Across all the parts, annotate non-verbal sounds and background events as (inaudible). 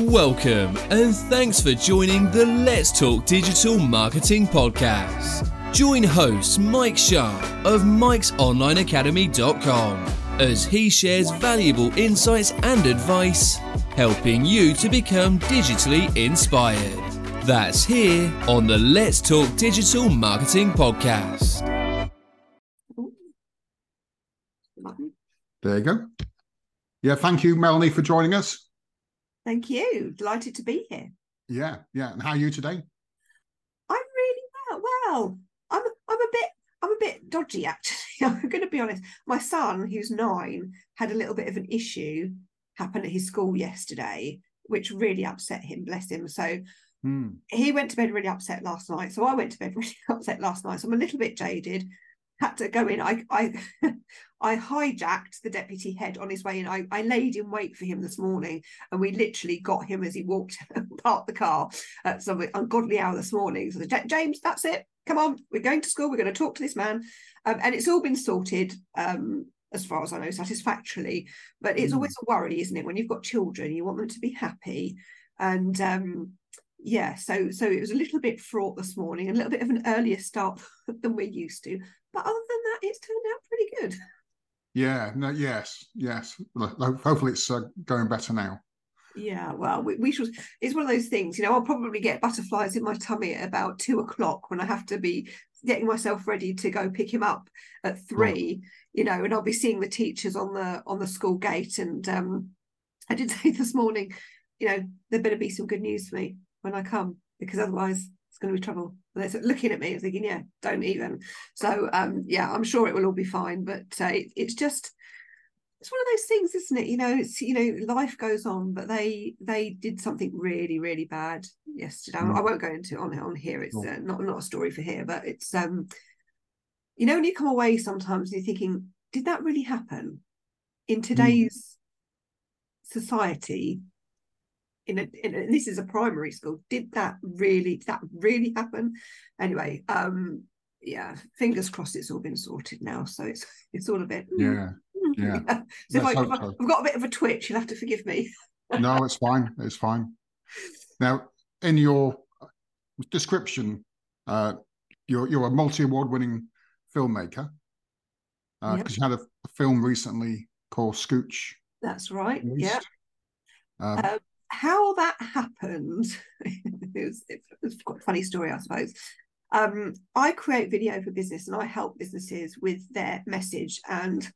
Welcome and thanks for joining the Let's Talk Digital Marketing Podcast. Join host Mike Sharp of mikesonlineacademy.com as he shares valuable insights and advice, helping you to become digitally inspired. That's here on the Let's Talk Digital Marketing Podcast. There you go. Yeah, thank you, Melanie, for joining us. Thank you. Delighted to be here. Yeah, yeah. And how are you today? I'm really well. Well, I'm I'm a bit I'm a bit dodgy actually. (laughs) I'm going to be honest. My son, who's nine, had a little bit of an issue happen at his school yesterday, which really upset him. Bless him. So hmm. he went to bed really upset last night. So I went to bed (laughs) really upset last night. So I'm a little bit jaded had to go in. I I (laughs) I hijacked the deputy head on his way in. I, I laid in wait for him this morning, and we literally got him as he walked (laughs) parked the car at some ungodly hour this morning. So James, that's it. Come on, we're going to school. We're going to talk to this man, um, and it's all been sorted. Um, as far as I know, satisfactorily. But it's mm. always a worry, isn't it? When you've got children, you want them to be happy, and um, yeah, so so it was a little bit fraught this morning, a little bit of an earlier start (laughs) than we're used to. But other than that, it's turned out pretty good. Yeah. No. Yes. Yes. Hopefully, it's uh, going better now. Yeah, well, we, we, should. It's one of those things, you know. I'll probably get butterflies in my tummy at about two o'clock when I have to be getting myself ready to go pick him up at three. You know, and I'll be seeing the teachers on the on the school gate. And um, I did (laughs) say this morning, you know, there better be some good news for me when I come because otherwise going to be trouble. And they're looking at me and thinking, yeah, don't even. So um, yeah, I'm sure it will all be fine. But uh, it, it's just it's one of those things, isn't it? You know, it's you know, life goes on, but they they did something really really bad yesterday. Mm. I won't go into on on here. It's uh, not not a story for here, but it's um, you know, when you come away sometimes you're thinking, did that really happen in mm. today's mm. society? In a, in a, this is a primary school did that really did that really happen anyway um yeah fingers crossed it's all been sorted now so it's it's all a bit hmm. yeah yeah, yeah. so if, I, have so. got a bit of a twitch you'll have to forgive me no it's fine it's fine now in your description uh you're you're a multi-award winning filmmaker because uh, yep. you had a, a, film recently called Scootch that's right yeah um, um, how that happened (laughs) it's, it's quite a funny story, I suppose. Um, I create video for business and I help businesses with their message. And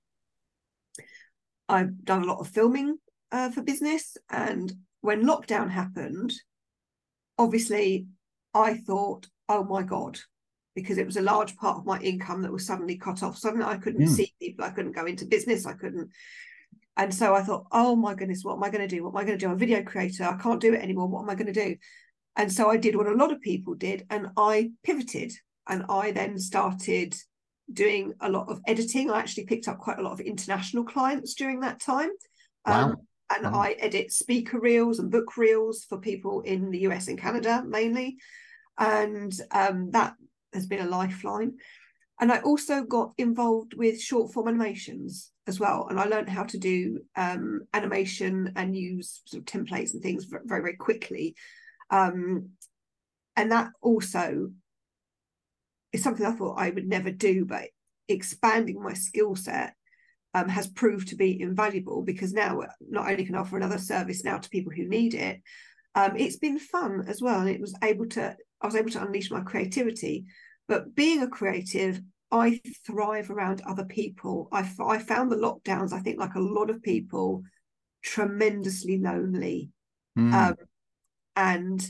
I've done a lot of filming uh, for business. And when lockdown happened, obviously I thought, oh my God, because it was a large part of my income that was suddenly cut off. Suddenly I couldn't mm. see people, I couldn't go into business, I couldn't and so I thought, oh my goodness, what am I going to do? What am I going to do? I'm a video creator. I can't do it anymore. What am I going to do? And so I did what a lot of people did, and I pivoted. And I then started doing a lot of editing. I actually picked up quite a lot of international clients during that time. Wow. Um, and wow. I edit speaker reels and book reels for people in the US and Canada mainly. And um, that has been a lifeline. And I also got involved with short form animations as well. And I learned how to do um, animation and use sort of templates and things very, very quickly. Um, and that also is something I thought I would never do, but expanding my skill set um, has proved to be invaluable because now not only can I offer another service now to people who need it, um, it's been fun as well. And it was able to, I was able to unleash my creativity. But being a creative, I thrive around other people. I, I found the lockdowns, I think, like a lot of people, tremendously lonely. Mm. Um, and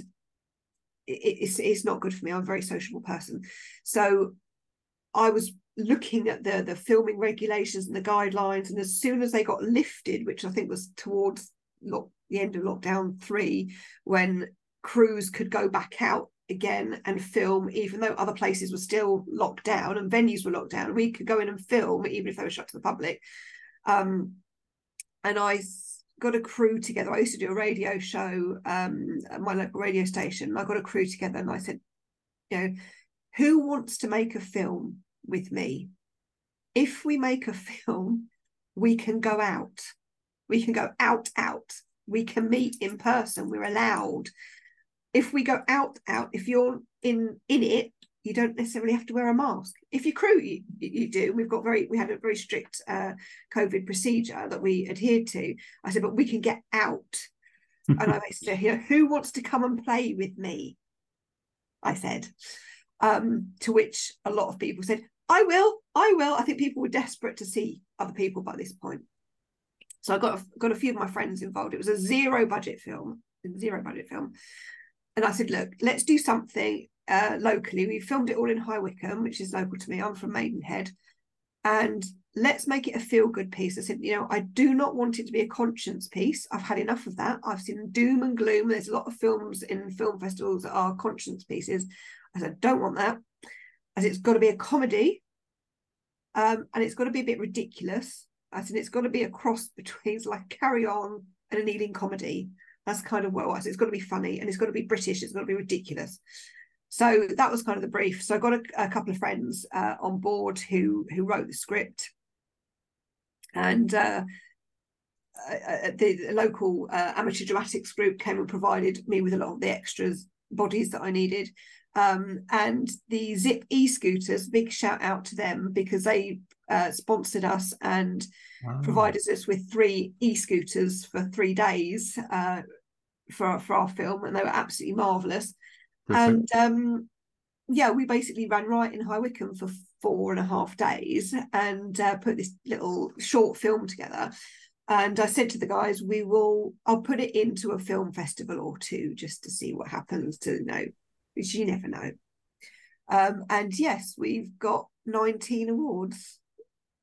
it, it's, it's not good for me. I'm a very sociable person. So I was looking at the, the filming regulations and the guidelines. And as soon as they got lifted, which I think was towards lock, the end of lockdown three, when crews could go back out again and film, even though other places were still locked down and venues were locked down. We could go in and film, even if they were shut to the public. Um, and I got a crew together. I used to do a radio show um, at my local radio station. I got a crew together and I said, you know, who wants to make a film with me? If we make a film, we can go out. We can go out, out we can meet in person we're allowed if we go out out if you're in in it you don't necessarily have to wear a mask. If you crew you, you do. We've got very we had a very strict uh, covid procedure that we adhered to. I said but we can get out. And i said you know who wants to come and play with me? I said um, to which a lot of people said i will i will. I think people were desperate to see other people by this point. So i got a, got a few of my friends involved. It was a zero budget film zero budget film and I said, look, let's do something uh, locally. We filmed it all in High Wycombe, which is local to me. I'm from Maidenhead. And let's make it a feel good piece. I said, you know, I do not want it to be a conscience piece. I've had enough of that. I've seen doom and gloom. There's a lot of films in film festivals that are conscience pieces. I said, don't want that. As it's got to be a comedy um, and it's got to be a bit ridiculous. I said, it's got to be a cross between (laughs) like carry on and an Ealing comedy. That's kind of what it was. It's got to be funny and it's got to be British. It's got to be ridiculous. So that was kind of the brief. So I got a, a couple of friends uh, on board who who wrote the script, and uh, uh, the local uh, amateur dramatics group came and provided me with a lot of the extras bodies that I needed. Um, and the Zipp e-scooters, big shout out to them because they uh, sponsored us and wow. provided us with three e-scooters for three days uh, for for our film, and they were absolutely marvelous. And um, yeah, we basically ran right in High Wycombe for four and a half days and uh, put this little short film together. And I said to the guys, we will, I'll put it into a film festival or two just to see what happens to you know, which you never know. Um, and yes, we've got 19 awards.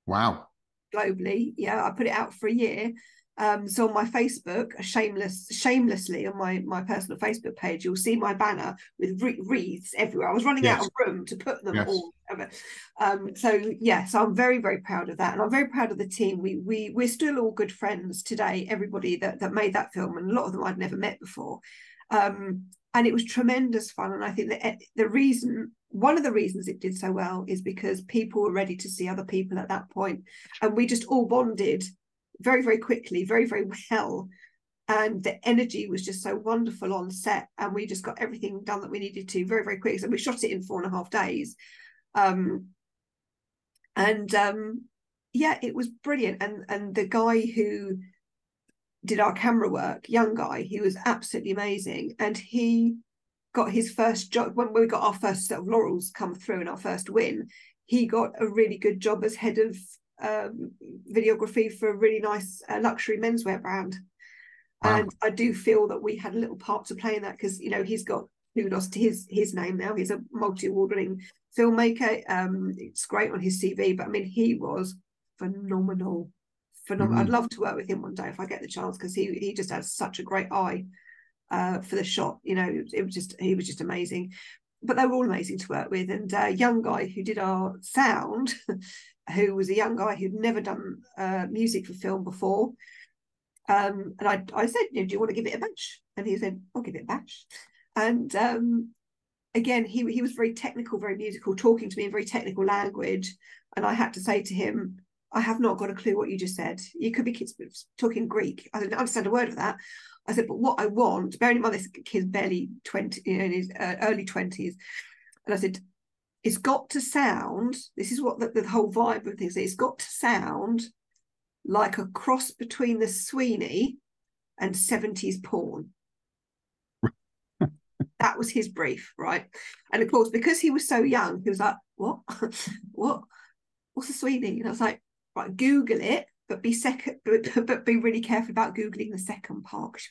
Wow. Globally. Yeah, I put it out for a year um, so on my Facebook, shameless, shamelessly on my my personal Facebook page, you'll see my banner with wreaths everywhere. I was running yes. out of room to put them yes. all. Um, so yes, yeah, so I'm very very proud of that, and I'm very proud of the team. We we we're still all good friends today. Everybody that that made that film, and a lot of them I'd never met before. Um, and it was tremendous fun. And I think that eh, the reason, one of the reasons it did so well, is because people were ready to see other people at that point, and we just all bonded very, very quickly, very, very well. And the energy was just so wonderful on set. And we just got everything done that we needed to very, very quick. So we shot it in four and a half days. Um, and um, yeah, it was brilliant. And and the guy who did our camera work, young guy, he was absolutely amazing. And he got his first job when we got our first set of laurels come through and our first win. He got a really good job as head of um, videography for a really nice uh, luxury menswear brand. Wow. And I do feel that we had a little part to play in that because you know he's got kudos to his his name now. He's a multi award winning filmmaker. Um, it's great on his CV, but I mean he was phenomenal, phenomenal. Mm-hmm. I'd love to work with him one day if I get the chance because he he just has such a great eye uh, for the shot. You know, it, it was just he was just amazing. But they were all amazing to work with. And a uh, young guy who did our sound (laughs) who was a young guy who'd never done uh, music for film before. Um, and I, I said, do you want to give it a bash? And he said, I'll give it a bash. And um, again, he, he was very technical, very musical, talking to me in very technical language. And I had to say to him, I have not got a clue what you just said. You could be kids talking Greek. I didn't understand a word of that. I said, but what I want, bearing in mind this kid's barely 20, you know, in his uh, early 20s. And I said, it's got to sound this is what the, the whole vibe of things is, it's got to sound like a cross between the sweeney and 70s porn (laughs) that was his brief right and of course because he was so young he was like what (laughs) what what's a sweeney and i was like right google it but be second (laughs) but, but be really careful about googling the second part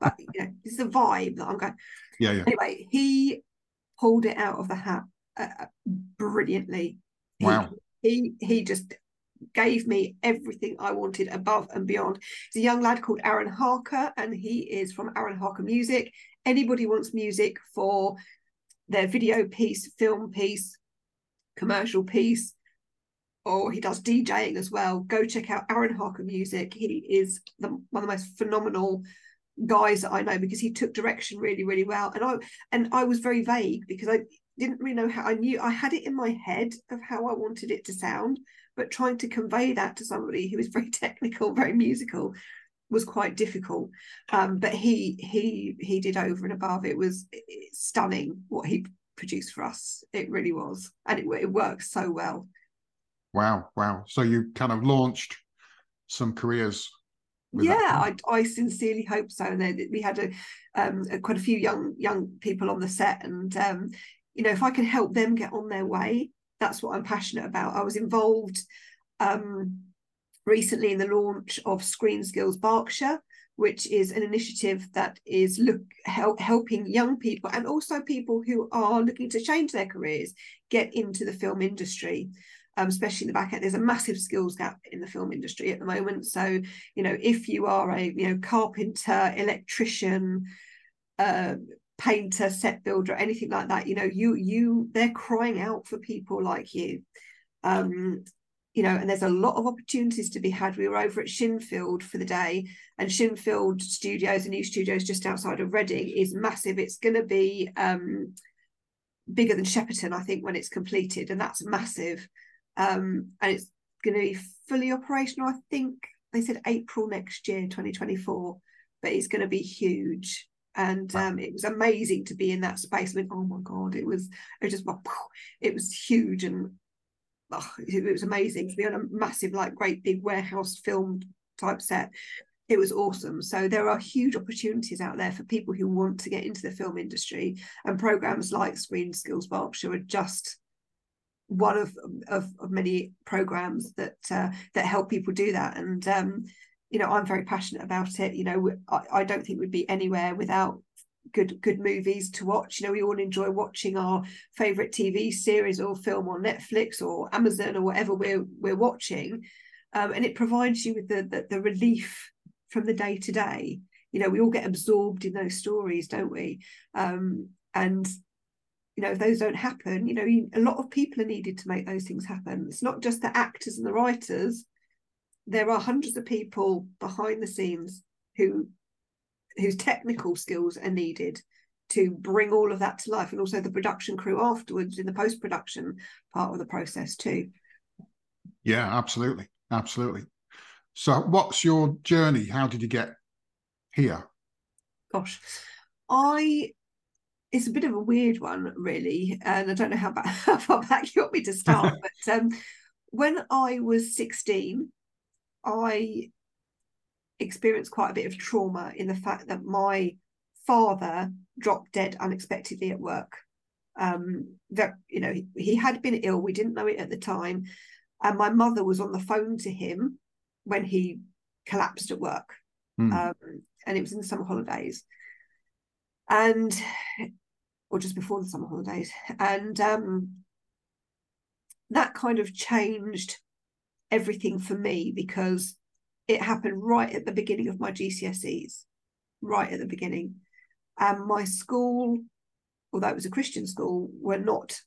but you know is a vibe that i'm going (laughs) yeah, yeah. anyway he pulled it out of the hat uh, uh brilliantly. Wow. He, he he just gave me everything I wanted above and beyond. He's a young lad called Aaron Harker, and he is from Aaron Harker Music. Anybody wants music for their video piece, film piece, commercial piece, or he does DJing as well. Go check out Aaron Harker Music. He is the, one of the most phenomenal guys that I know because he took direction really, really well. And I and I was very vague because I didn't really know how I knew I had it in my head of how I wanted it to sound, but trying to convey that to somebody who is (laughs) very technical, very musical, was quite difficult. Um, but he he he did over and above. It was stunning what he produced for us. It really was, and it it works so well. Wow, wow! So you kind of launched some careers. Yeah, I, I sincerely hope so. And then we had a, um, a, quite a few young young people on the set, and um, you know, if I can help them get on their way, that's what I'm passionate about. I was involved um, recently in the launch of Screen Skills Berkshire, which is an initiative that is look help, helping young people and also people who are looking to change their careers get into the film industry. Um, especially in the back end, there's a massive skills gap in the film industry at the moment. So, you know, if you are a you know carpenter, electrician, uh, painter, set builder, anything like that, you know, you you they're crying out for people like you. Um, you know, and there's a lot of opportunities to be had. We were over at Shinfield for the day, and Shinfield Studios, a new studios just outside of Reading, is massive. It's going to be um, bigger than Shepperton, I think, when it's completed, and that's massive. Um, and it's going to be fully operational. I think they said April next year, 2024, but it's going to be huge. And um, it was amazing to be in that space. I mean, oh my god, it was it was just it was huge and oh, it was amazing to be on a massive, like, great big warehouse film type set. It was awesome. So there are huge opportunities out there for people who want to get into the film industry, and programs like Screen Skills Berkshire are just one of of, of many programs that uh, that help people do that. And um, you know, I'm very passionate about it. You know, I, I don't think we'd be anywhere without good good movies to watch. You know, we all enjoy watching our favorite TV series or film on Netflix or Amazon or whatever we're we're watching, um, and it provides you with the, the, the relief from the day to day. You know, we all get absorbed in those stories, don't we? Um, and you know, if those don't happen, you know, a lot of people are needed to make those things happen. It's not just the actors and the writers. There are hundreds of people behind the scenes who whose technical skills are needed to bring all of that to life and also the production crew afterwards in the post production part of the process too yeah absolutely absolutely so what's your journey how did you get here gosh i it's a bit of a weird one really and i don't know how, back, (laughs) how far back you want me to start (laughs) but um, when i was 16 i experienced quite a bit of trauma in the fact that my father dropped dead unexpectedly at work. Um, that you know he, he had been ill, we didn't know it at the time, and my mother was on the phone to him when he collapsed at work, mm. um, and it was in the summer holidays, and (sighs) or just before the summer holidays, and um, that kind of changed everything for me because it happened right at the beginning of my GCSEs, right at the beginning. And my school, although it was a Christian school, were not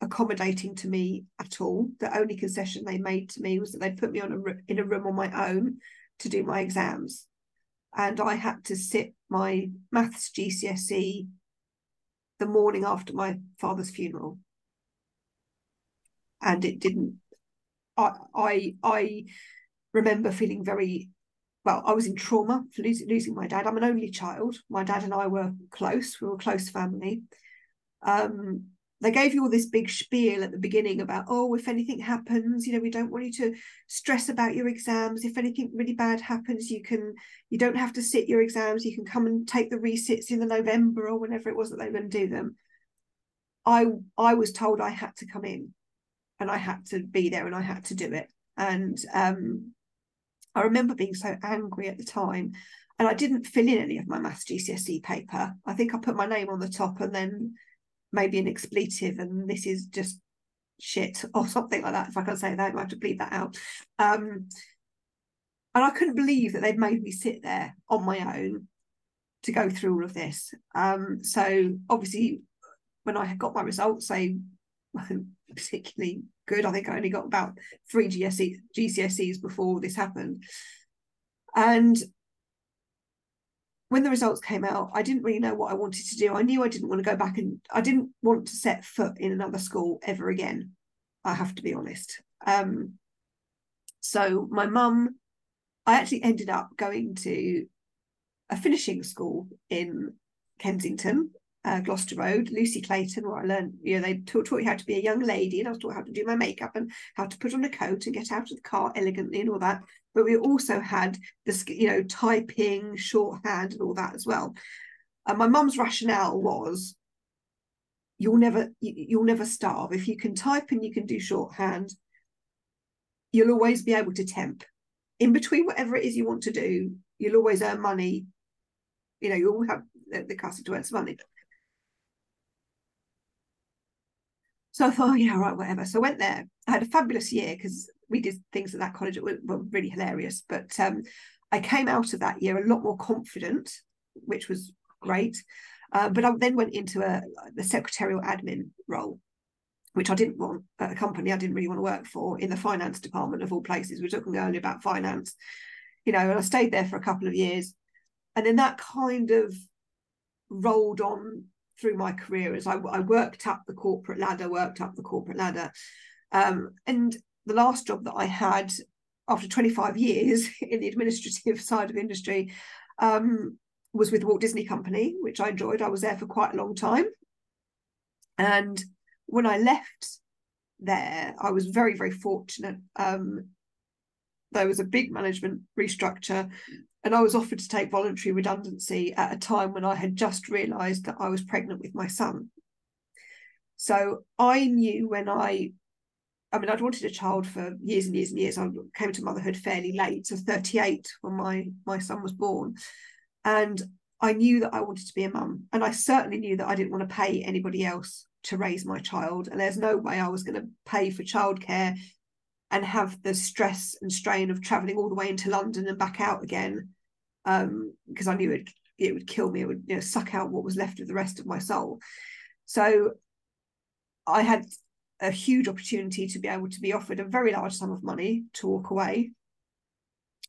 accommodating to me at all. The only concession they made to me was that they put me on a in a room on my own to do my exams, and I had to sit my maths GCSE the morning after my father's funeral, and it didn't. I I I remember feeling very well, I was in trauma for losing, losing my dad. I'm an only child. My dad and I were close. We were a close family. Um, they gave you all this big spiel at the beginning about, oh, if anything happens, you know, we don't want you to stress about your exams. If anything really bad happens, you can, you don't have to sit your exams. You can come and take the resits in the November or whenever it was that they were going to do them. I, I was told I had to come in, and I had to be there, and I had to do it. And um, I remember being so angry at the time. And I didn't fill in any of my maths GCSE paper. I think I put my name on the top and then maybe an expletive, and this is just shit or something like that. If I can't say that, I have to bleed that out. Um, and I couldn't believe that they'd made me sit there on my own to go through all of this. Um, so obviously, when I got my results, they weren't (laughs) particularly good. I think I only got about three GSE, GCSEs before this happened. And when the results came out, I didn't really know what I wanted to do. I knew I didn't want to go back and I didn't want to set foot in another school ever again. I have to be honest. Um, so my mum, I actually ended up going to a finishing school in Kensington, uh, Gloucester Road, Lucie Clayton, where I learned, you know, they taught, taught you how to be a young lady, and I was taught how to do my makeup and how to put on a coat and get out of the car elegantly and all that. But we also had this, you know, typing, shorthand, and all that as well. And my mum's rationale was, you'll never, you'll never starve if you can type and you can do shorthand. You'll always be able to temp in between whatever it is you want to do. You'll always earn money. You know, you'll have the, the capacity to earn some money. So I thought, oh, yeah, right, whatever. So I went there. I had a fabulous year because we did things at that college that were, were really hilarious. But um, I came out of that year a lot more confident, which was great. Uh, but I then went into a the secretarial admin role, which I didn't want at a company I didn't really want to work for in the finance department of all places. We were talking earlier about finance, you know, and I stayed there for a couple of years. And then that kind of rolled on through my career as I, I worked up the corporate ladder, worked up the corporate ladder. Um, and the last job that I had after 25 years (laughs) in the administrative (laughs) side of industry um, was with the Walt Disney Company, which I enjoyed. I was there for quite a long time. And when I left there, I was very, very fortunate. Um, there was a big management restructure and I was offered to take voluntary redundancy at a time when I had just realised that I was pregnant with my son. So I knew when I, I mean, I'd wanted a child for years and years and years. I came to motherhood fairly late, so 38 when my my son was born, and I knew that I wanted to be a mum, and I certainly knew that I didn't want to pay anybody else to raise my child, and there's no way I was going to pay for childcare and have the stress and strain of traveling all the way into London and back out again um because I knew it it would kill me it would you know suck out what was left of the rest of my soul. So I had a huge opportunity to be able to be offered a very large sum of money to walk away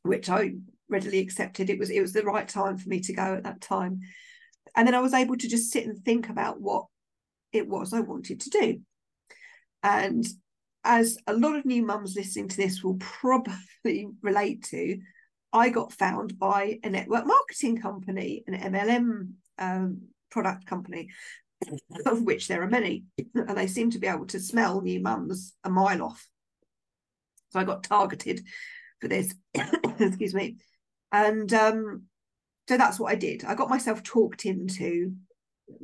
which I readily accepted. It was it was the right time for me to go at that time. And then I was able to just sit and think about what it was I wanted to do. And as a lot of new mums listening to this will probably (laughs) relate to, I got found by a network marketing company, an MLM um, product company, (coughs) of which there are many, (coughs) and they seem to be able to smell new mums a mile off. So I got targeted for this, (coughs) excuse me, and um, so that's what I did. I got myself talked into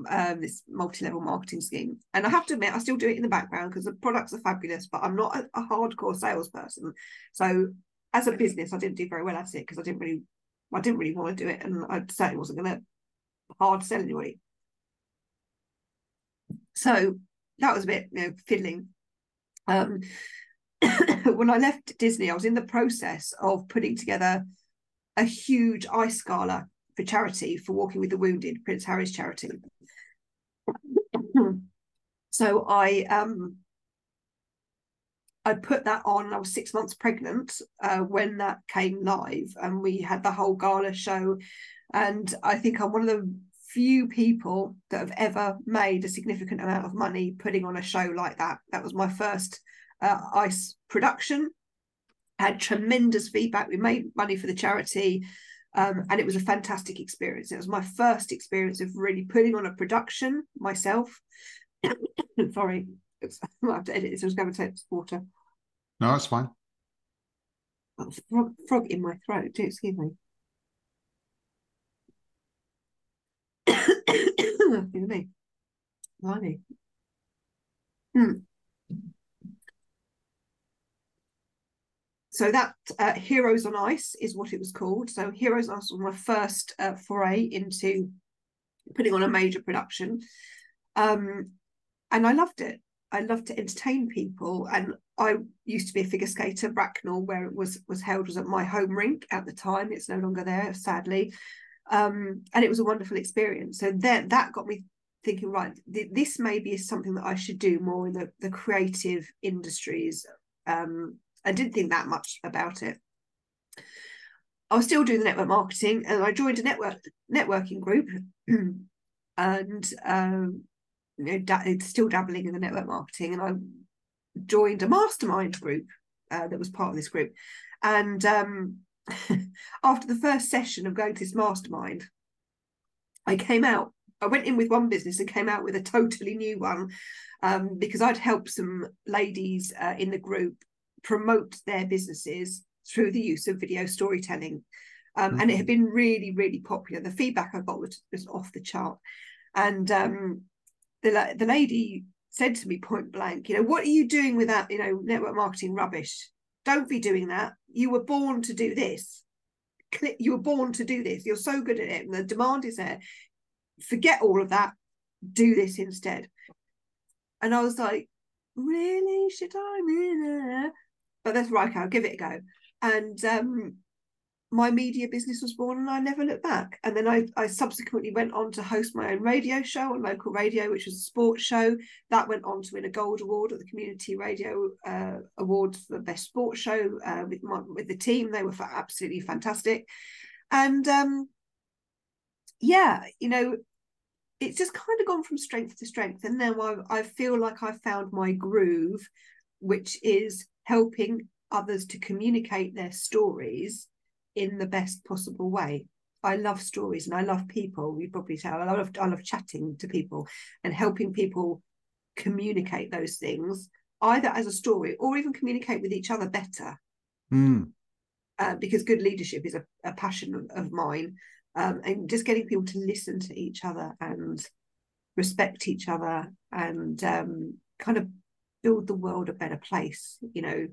um, this multi-level marketing scheme. And I have to admit, I still do it in the background because the products are fabulous, but I'm not a, a hardcore salesperson. So as a business, I didn't do very well at it because I didn't really, I didn't really want to do it, and I certainly wasn't going to hard sell anybody. So that was a bit, you know, fiddling. Um, (coughs) when I left Disney, I was in the process of putting together a huge ice gala for charity for Walking with the Wounded, Prince Harry's charity. so I um I put that on. I was six months pregnant uh, when that came live, and we had the whole gala show. And I think I'm one of the few people that have ever made a significant amount of money putting on a show like that. That was my first uh, ice production. Had tremendous feedback. We made money for the charity. Um, and it was a fantastic experience. It was my first experience of really putting on a production myself. (coughs) Sorry, (laughs) I have to edit this. I was going to take this water. No, that's fine. frog, frog in my throat. Do excuse me. (coughs) excuse me. Blimey. Hmm. So that uh, Heroes on Ice is what it was called. So Heroes on Ice was my first uh, foray into putting on a major production, um, and I loved it. I loved to entertain people, and I used to be a figure skater. Bracknell, where it was was held, was at my home rink at the time. It's no longer there, sadly, um, and it was a wonderful experience. So that that got me thinking. Right, th- this maybe is something that I should do more in the the creative industries. Um, I didn't think that much about it. I was still doing the network marketing, and I joined a network networking group, (clears throat) and um, you know, da- still dabbling in the network marketing. And I joined a mastermind group uh, that was part of this group, and um, (laughs) after the first session of going to this mastermind, I came out. I went in with one business and came out with a totally new one um, because I'd helped some ladies uh, in the group promote their businesses through the use of video storytelling. Um, mm-hmm. And it had mm-hmm. been really, really popular. The feedback I got was, was off the chart. And um, the, the lady said to me point blank, you know, what are you doing with that, you know, network marketing rubbish? Don't be doing that. You were born to do this. You were born to do this. You're so good at it. And the demand is there. Forget all of that. Do this instead. And I was like, really? Should I? Really? But that's right. I'll give it a go. And um, my media business was born and I never looked back. And then I, I subsequently went on to host my own radio show on local radio, which was a sports show. That went on to win a gold award at the Community Radio uh, Awards for the Best Sports Show uh, with, my, with the team. They were absolutely fantastic. And um, yeah, you know, it's just kind of gone from strength to strength. And now I, I feel like I've found my groove, which is helping others to communicate their stories in the best possible way. I love stories and I love people. You probably tell I love I love chatting to people and helping people communicate those things either as a story or even communicate with each other better. Mm. Uh, because good leadership is a, a passion of, of mine, um, and just getting people to listen to each other and respect each other and um, kind of build the world a better place. You know,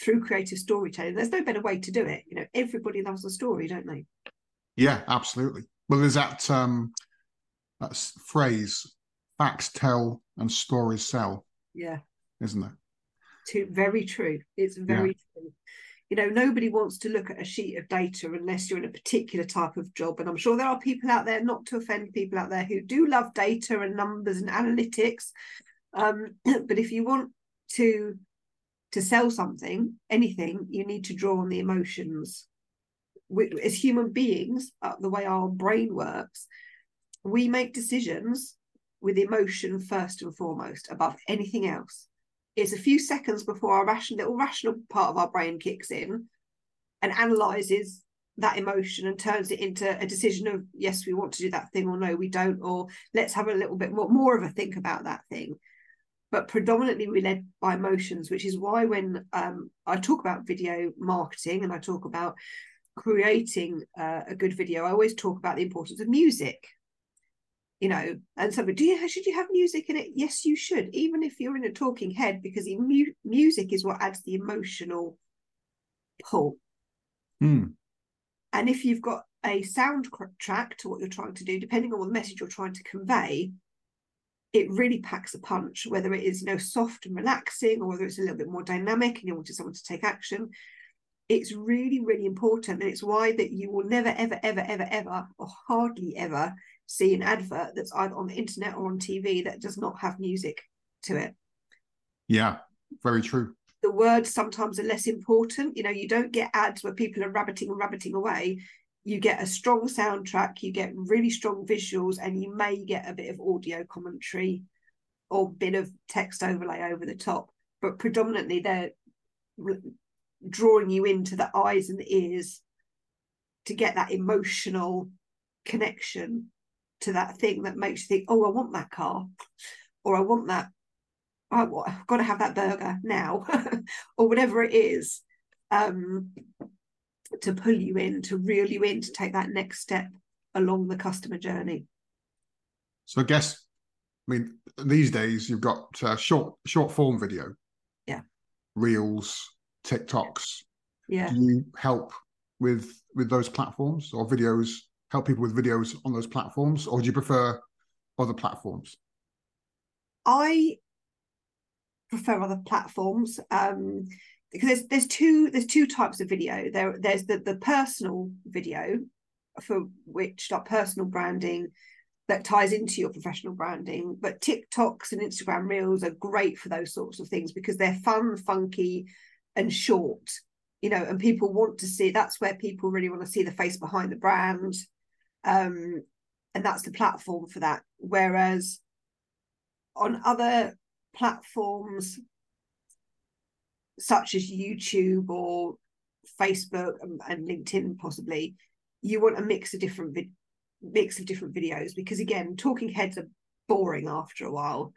through creative storytelling. There's no better way to do it. You know, everybody loves a story, don't they? Yeah, absolutely. Well, there's that um that phrase, facts tell and stories sell. Yeah. Isn't it? Too, very true. It's very yeah. true. You know, nobody wants to look at a sheet of data unless you're in a particular type of job. And I'm sure there are people out there, not to offend people out there, who do love data and numbers and analytics. Um, (clears throat) but if you want to to sell something, anything, you need to draw on the emotions. We, as human beings, uh, the way our brain works, we make decisions with emotion first and foremost above anything else. It's a few seconds before our rational little rational part of our brain kicks in and analyzes that emotion and turns it into a decision of yes, we want to do that thing or no, we don't, or let's have a little bit more, more of a think about that thing but predominantly we're led by emotions, which is why when um, I talk about video marketing and I talk about creating uh, a good video, I always talk about the importance of music. You know, and so, do you should you have music in it? Yes, you should, even if you're in a talking head, because mu- music is what adds the emotional pull. Mm. And if you've got a soundtrack to what you're trying to do, depending on what message you're trying to convey, it really packs a punch, whether it is, you know, soft and relaxing or whether it's a little bit more dynamic and you want someone to take action. It's really, really important. And it's why that you will never, ever, ever, ever, ever, or hardly ever see an advert that's either on the internet or on TV that does not have music to it. Yeah, very true. The words sometimes are less important. You know, you don't get ads where people are rabbiting and rabbiting away you get a strong soundtrack, you get really strong visuals, and you may get a bit of audio commentary or bit of text overlay over the top. But predominantly, they're drawing you into the eyes and the ears to get that emotional connection to that thing that makes you think, oh, I want that car, or I want that. Oh, I've got to have that burger now, (laughs) or whatever it is. Um, to pull you in, to reel you in, to take that next step along the customer journey. So I guess, I mean, these days you've got uh, short short form video, yeah, reels, TikToks. Yeah. Do you help with with those platforms or videos? Help people with videos on those platforms, or do you prefer other platforms? I prefer other platforms. Um, because there's there's two there's two types of video. There there's the the personal video for which like personal branding that ties into your professional branding. But TikToks and Instagram Reels are great for those sorts of things because they're fun, funky, and short. You know, and people want to see. That's where people really want to see the face behind the brand, um, and that's the platform for that. Whereas on other platforms such as YouTube or Facebook and, and LinkedIn possibly, you want a mix of different vid- mix of different videos because again, talking heads are boring after a while.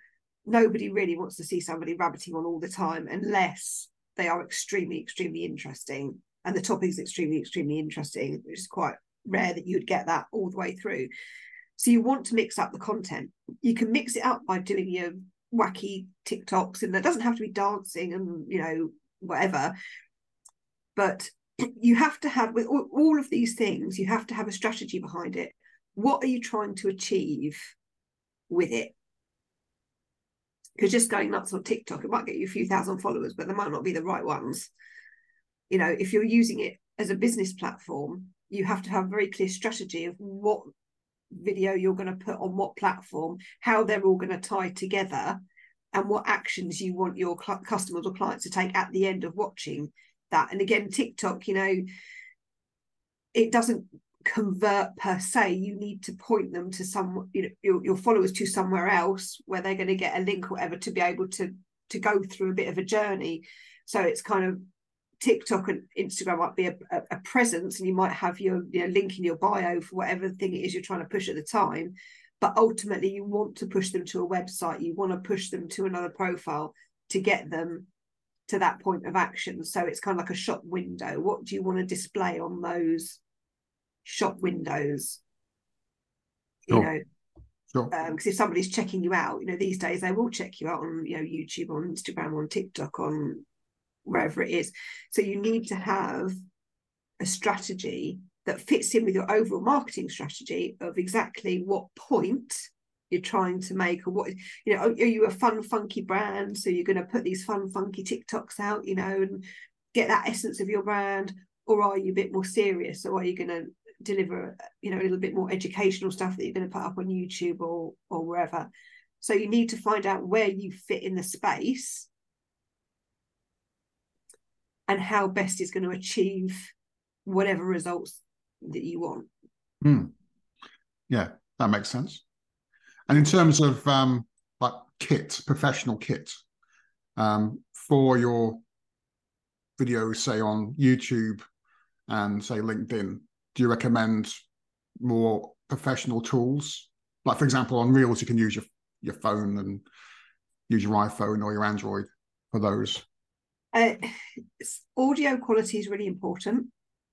Nobody really wants to see somebody rabbiting on all the time unless they are extremely, extremely interesting. And the topic is extremely, extremely interesting, which is quite rare that you'd get that all the way through. So you want to mix up the content. You can mix it up by doing your wacky TikToks, and that doesn't have to be dancing and you know whatever. But (clears throat) you have to have with all, all of these things, you have to have a strategy behind it. What are you trying to achieve with it? Because just going nuts on TikTok, it might get you a few thousand followers, but they might not be the right ones. You know, if you're using it as a business platform, you have to have a very clear strategy of what video you're going to put on what platform, how they're all going to tie together, and what actions you want your cl- customers or clients to take at the end of watching that. And again, TikTok, you know, it doesn't convert per se. You need to point them to some, you know, your, your followers to somewhere else where they're going to get a link or whatever to be able to to go through a bit of a journey. So it's kind of TikTok and Instagram might be a, a, a, presence, and you might have your you know, link in your bio for whatever thing it is you're trying to push at the time. But ultimately, you want to push them to a website. You want to push them to another profile to get them to that point of action. So it's kind of like a shop window. What do you want to display on those shop windows? You know, Sure. Because um, if somebody's checking you out, you know, these days they will check you out on, you know, YouTube, on Instagram, on TikTok, on wherever it is. So you need to have a strategy that fits in with your overall marketing strategy of exactly what point you're trying to make or what you know are you a fun funky brand? So you're going to put these fun funky tiktoks out you know and get that essence of your brand or are you a bit more serious? Or are you going to deliver you know a little bit more educational stuff that you're going to put up on youtube or or wherever? So you need to find out where you fit in the space and how best is going to achieve whatever results that you want. Hmm. Yeah, that makes sense. And in terms of um, like kit, professional kit um, for your videos, say on YouTube and say LinkedIn, do you recommend more professional tools? Like, for example, on Reels, you can use your your phone and use your iPhone or your Android for those. Uh, (sighs) audio quality is really important.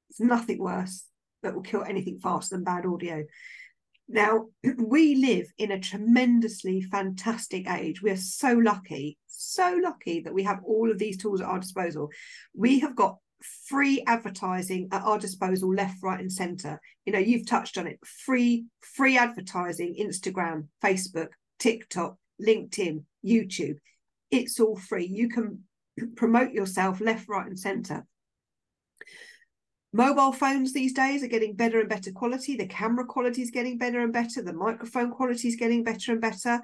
It's nothing worse that will kill anything faster than bad audio. Now, (clears throat) we live in a tremendously fantastic age. We are so lucky, so lucky that we have all of these tools at our disposal. We have got free advertising at our disposal left right and center you know you've touched on it free free advertising instagram facebook tiktok linkedin youtube it's all free you can promote yourself left, right, and centre. Mobile phones these days are getting better and better quality. The camera quality is getting better and better. The microphone quality is getting better and better.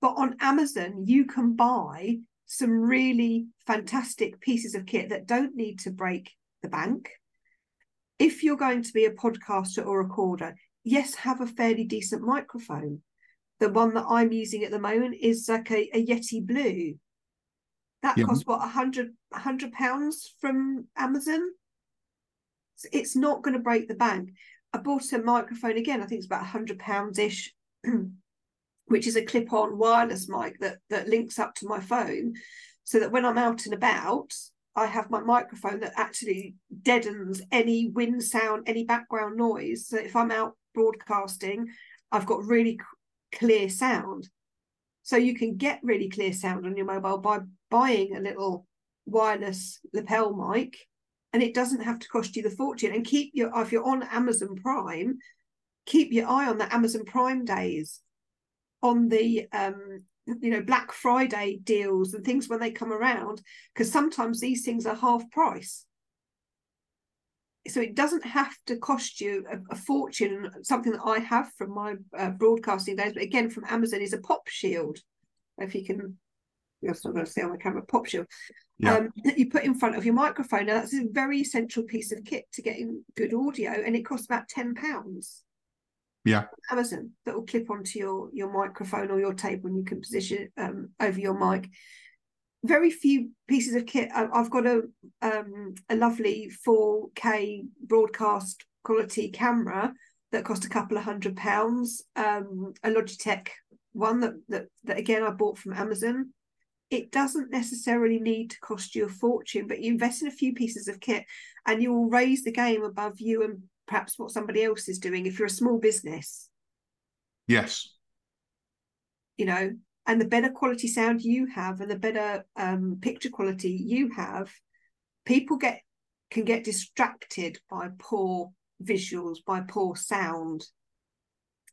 But on Amazon, you can buy some really fantastic pieces of kit that don't need to break the bank. If you're going to be a podcaster or a recorder, yes, have a fairly decent microphone. The one that I'm using at the moment is like a, a Yeti Blue. That yeah. costs what a hundred hundred pounds from Amazon. So it's not going to break the bank. I bought a microphone again. I think it's about hundred pounds ish, (clears throat) which is a clip-on wireless mic that that links up to my phone, so that when I'm out and about, I have my microphone that actually deadens any wind sound, any background noise. So if I'm out broadcasting, I've got really clear sound. So you can get really clear sound on your mobile by buying a little wireless lapel mic and it doesn't have to cost you the fortune. And keep your if you're on amazon prime keep your eye on the amazon prime days on the um you know black friday deals and things when they come around because sometimes these things are half price. So it doesn't have to cost you a, a fortune something that i have from my uh, broadcasting days but again from amazon is a pop shield if you can that's not going to see on the camera, pop shield, yeah. um, that you put in front of your microphone. Now, that's a very essential piece of kit to getting good audio, and it costs about £10. Yeah. Amazon that will clip onto your your microphone or your table and you can position it um, over your mic. very few pieces of kit. I, have got a um, a lovely 4K broadcast quality camera that cost a couple of hundred pounds. Um, a Logitech one that, that that again I bought from Amazon. It doesn't necessarily need to cost you a fortune, but you invest in a few pieces of kit, and you will raise the game above you and perhaps what somebody else is doing. If you're a small business, yes, you know, and the better quality sound you have, and the better um, picture quality you have, people get can get distracted by poor visuals, by poor sound.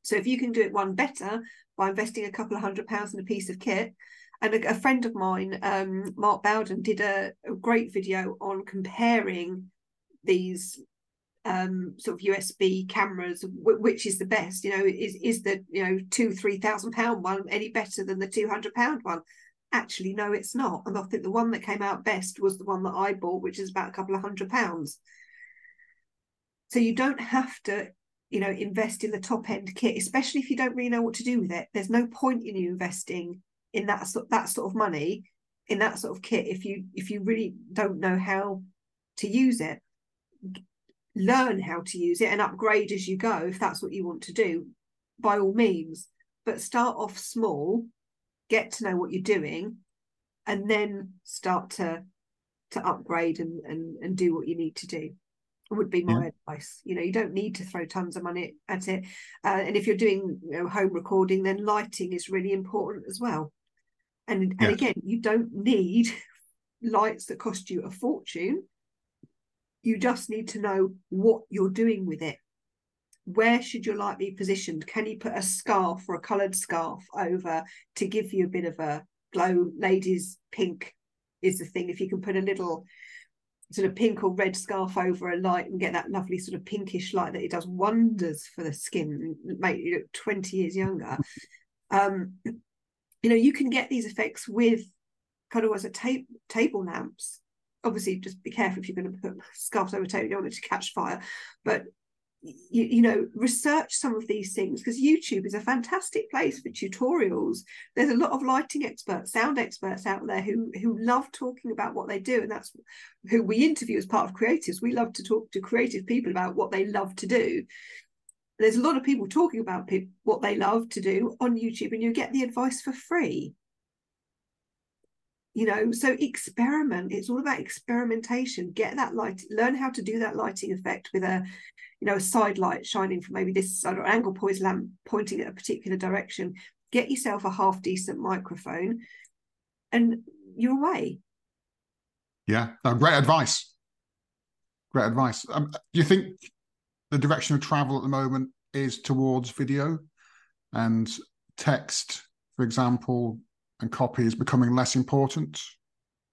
So if you can do it one better by investing a couple of hundred pounds in a piece of kit, and a, a friend of mine, um, Mark Bowden, did a, a, great video on comparing these um, sort of USB cameras, w- which is the best. You know, is is the you know two three thousand pound one any better than the two hundred pound one? Actually, no, it's not. And I think the one that came out best was the one that I bought, which is about a couple of hundred pounds. So you don't have to, you know, invest in the top end kit, especially if you don't really know what to do with it. There's no point in you investing in that sort that sort of money in that sort of kit if you if you really don't know how to use it. Learn how to use it and upgrade as you go if that's what you want to do, by all means. But start off small, get to know what you're doing, and then start to to upgrade and and, and do what you need to do would be my yeah. advice. You know, you don't need to throw tons of money at it. Uh, and if you're doing you know, home recording, then lighting is really important as well. And and again, you don't need (laughs) lights that cost you a fortune. You just need to know what you're doing with it. Where should your light be positioned? Can you put a scarf or a coloured scarf over to give you a bit of a glow? Ladies, pink is the thing. If you can put a little sort of pink or red scarf over a light and get that lovely sort of pinkish light that it does wonders for the skin make you look 20 years younger um you know you can get these effects with kind of as a tape table lamps. Obviously just be careful if you're going to put (laughs) scarves over table you don't want it to catch fire. But you, you know research some of these things because youtube is a fantastic place for tutorials. There's a lot of lighting experts sound experts out there who who love talking about what they do and that's who we interview as part of creatives. We love to talk to creative people about what they love to do there's a lot of people talking about what they love to do on youtube and you get the advice for free you know so experiment it's all about experimentation get that light learn how to do that lighting effect with a you know, a side light shining from maybe this side or angle poise lamp pointing at a particular direction. Get yourself a half decent microphone and you're away. Yeah, no, great advice. Great advice. Um, do you think the direction of travel at the moment is towards video and text, for example, and copy is becoming less important?